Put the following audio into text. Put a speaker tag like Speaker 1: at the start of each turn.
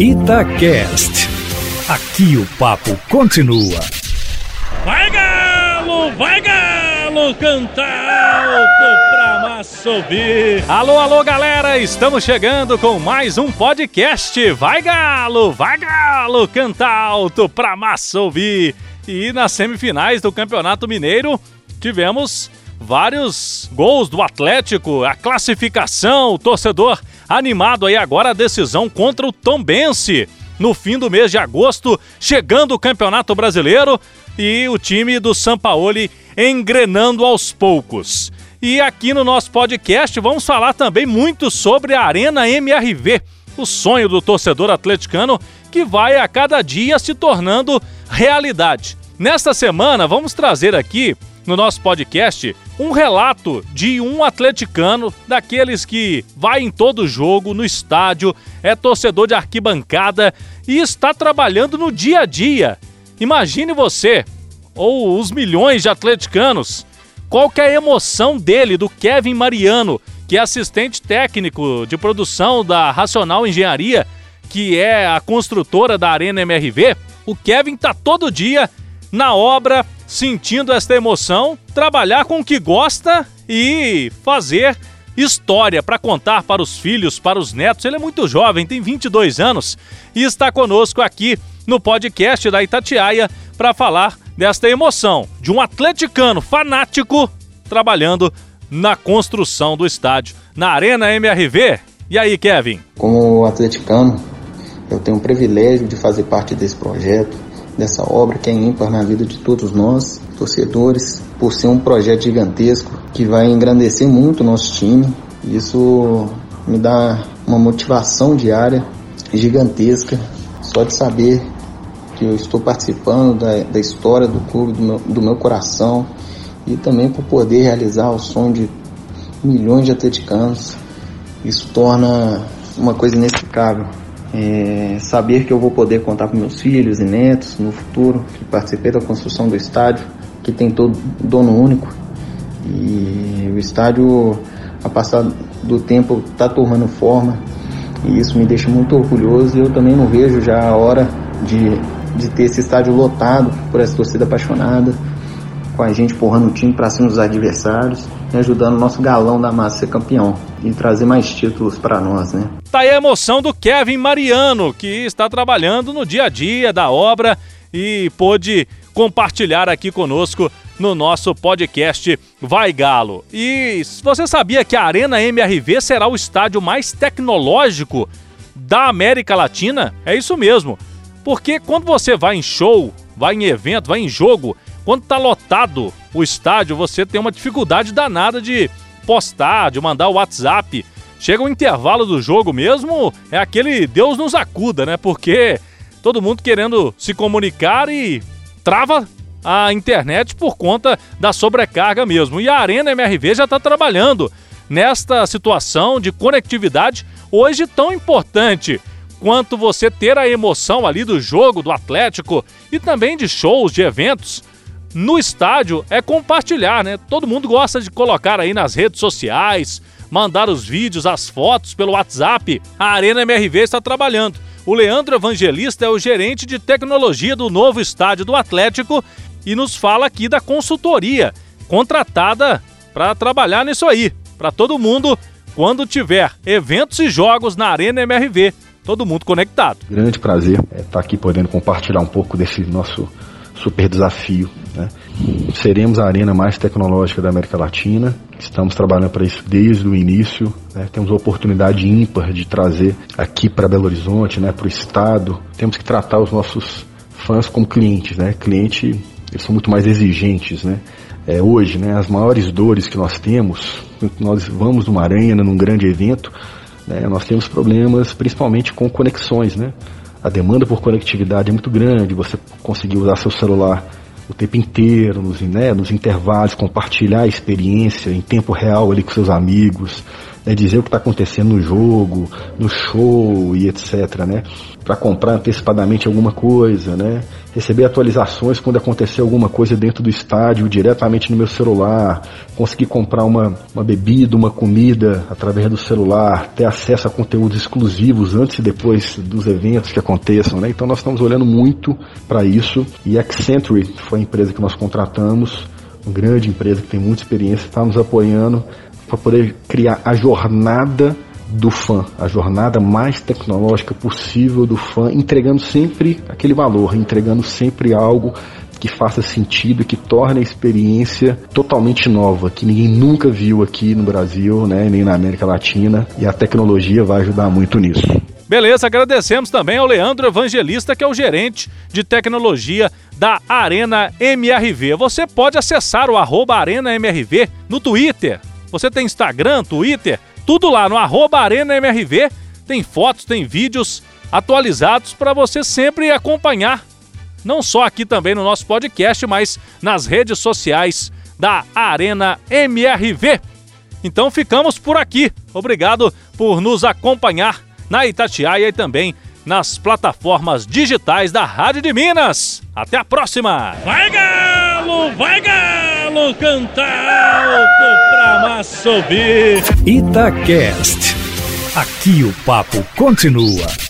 Speaker 1: Itacast. Aqui o papo continua.
Speaker 2: Vai galo, vai galo, cantar alto pra massa.
Speaker 3: Alô, alô, galera, estamos chegando com mais um podcast. Vai galo, vai galo, cantar alto pra massa ouvir. E nas semifinais do Campeonato Mineiro tivemos vários gols do Atlético, a classificação, o torcedor animado aí agora a decisão contra o Tombense. No fim do mês de agosto, chegando o Campeonato Brasileiro e o time do Sampaoli engrenando aos poucos. E aqui no nosso podcast vamos falar também muito sobre a Arena MRV, o sonho do torcedor atleticano que vai a cada dia se tornando realidade. Nesta semana vamos trazer aqui no nosso podcast um relato de um atleticano, daqueles que vai em todo jogo, no estádio, é torcedor de arquibancada e está trabalhando no dia a dia. Imagine você, ou os milhões de atleticanos, qual que é a emoção dele, do Kevin Mariano, que é assistente técnico de produção da Racional Engenharia, que é a construtora da Arena MRV. O Kevin tá todo dia na obra, sentindo esta emoção, trabalhar com o que gosta e fazer história para contar para os filhos, para os netos. Ele é muito jovem, tem 22 anos e está conosco aqui no podcast da Itatiaia para falar desta emoção de um atleticano fanático trabalhando na construção do estádio, na Arena MRV. E aí, Kevin?
Speaker 4: Como atleticano, eu tenho o privilégio de fazer parte desse projeto dessa obra que é ímpar na vida de todos nós, torcedores, por ser um projeto gigantesco que vai engrandecer muito o nosso time. Isso me dá uma motivação diária gigantesca só de saber que eu estou participando da, da história do clube, do meu, do meu coração e também por poder realizar o sonho de milhões de atleticanos. Isso torna uma coisa inexplicável. É, saber que eu vou poder contar com meus filhos e netos no futuro, que participei da construção do estádio, que tem todo dono único. E o estádio, a passar do tempo, está tomando forma. E isso me deixa muito orgulhoso e eu também não vejo já a hora de, de ter esse estádio lotado por essa torcida apaixonada, com a gente empurrando o time para cima dos adversários e ajudando o nosso galão da massa a ser campeão e trazer mais títulos para nós, né?
Speaker 3: Tá aí a emoção do Kevin Mariano, que está trabalhando no dia a dia da obra e pôde compartilhar aqui conosco no nosso podcast Vai Galo. E você sabia que a Arena MRV será o estádio mais tecnológico da América Latina? É isso mesmo. Porque quando você vai em show, vai em evento, vai em jogo, quando tá lotado o estádio, você tem uma dificuldade danada de postar, de mandar o WhatsApp. Chega o intervalo do jogo mesmo, é aquele Deus nos acuda, né? Porque todo mundo querendo se comunicar e trava a internet por conta da sobrecarga mesmo. E a Arena MRV já está trabalhando nesta situação de conectividade hoje tão importante quanto você ter a emoção ali do jogo do Atlético e também de shows, de eventos no estádio é compartilhar, né? Todo mundo gosta de colocar aí nas redes sociais, mandar os vídeos, as fotos pelo WhatsApp. A Arena MRV está trabalhando. O Leandro Evangelista é o gerente de tecnologia do novo estádio do Atlético e nos fala aqui da consultoria contratada para trabalhar nisso aí, para todo mundo quando tiver eventos e jogos na Arena MRV, todo mundo conectado.
Speaker 5: Grande prazer estar é, tá aqui podendo compartilhar um pouco desse nosso super desafio. Né? Seremos a arena mais tecnológica da América Latina. Estamos trabalhando para isso desde o início. Né? Temos a oportunidade ímpar de trazer aqui para Belo Horizonte, né? para o estado. Temos que tratar os nossos fãs como clientes, né? Cliente, eles são muito mais exigentes, né? É, hoje, né? As maiores dores que nós temos, nós vamos numa arena, num grande evento, né? Nós temos problemas, principalmente com conexões, né? A demanda por conectividade é muito grande, você conseguir usar seu celular o tempo inteiro, nos, né, nos intervalos, compartilhar a experiência em tempo real ali com seus amigos, né, dizer o que está acontecendo no jogo, no show e etc, né? Para comprar antecipadamente alguma coisa, né? Receber atualizações quando acontecer alguma coisa dentro do estádio diretamente no meu celular, conseguir comprar uma, uma bebida, uma comida através do celular, ter acesso a conteúdos exclusivos antes e depois dos eventos que aconteçam, né? Então nós estamos olhando muito para isso e a Accenture foi a empresa que nós contratamos, uma grande empresa que tem muita experiência, está nos apoiando para poder criar a jornada do fã, a jornada mais tecnológica possível do fã, entregando sempre aquele valor, entregando sempre algo que faça sentido, que torne a experiência totalmente nova, que ninguém nunca viu aqui no Brasil, né, nem na América Latina, e a tecnologia vai ajudar muito nisso.
Speaker 3: Beleza, agradecemos também ao Leandro Evangelista, que é o gerente de tecnologia da Arena MRV. Você pode acessar o arroba Arena MRV no Twitter, você tem Instagram, Twitter, tudo lá no arroba ArenaMRV. Tem fotos, tem vídeos atualizados para você sempre acompanhar. Não só aqui também no nosso podcast, mas nas redes sociais da Arena MRV. Então ficamos por aqui. Obrigado por nos acompanhar na Itatiaia e também nas plataformas digitais da Rádio de Minas. Até a próxima!
Speaker 2: Vai Galo, vai Galo, cantar alto pra massa ouvir.
Speaker 1: Itacast. Aqui o papo continua.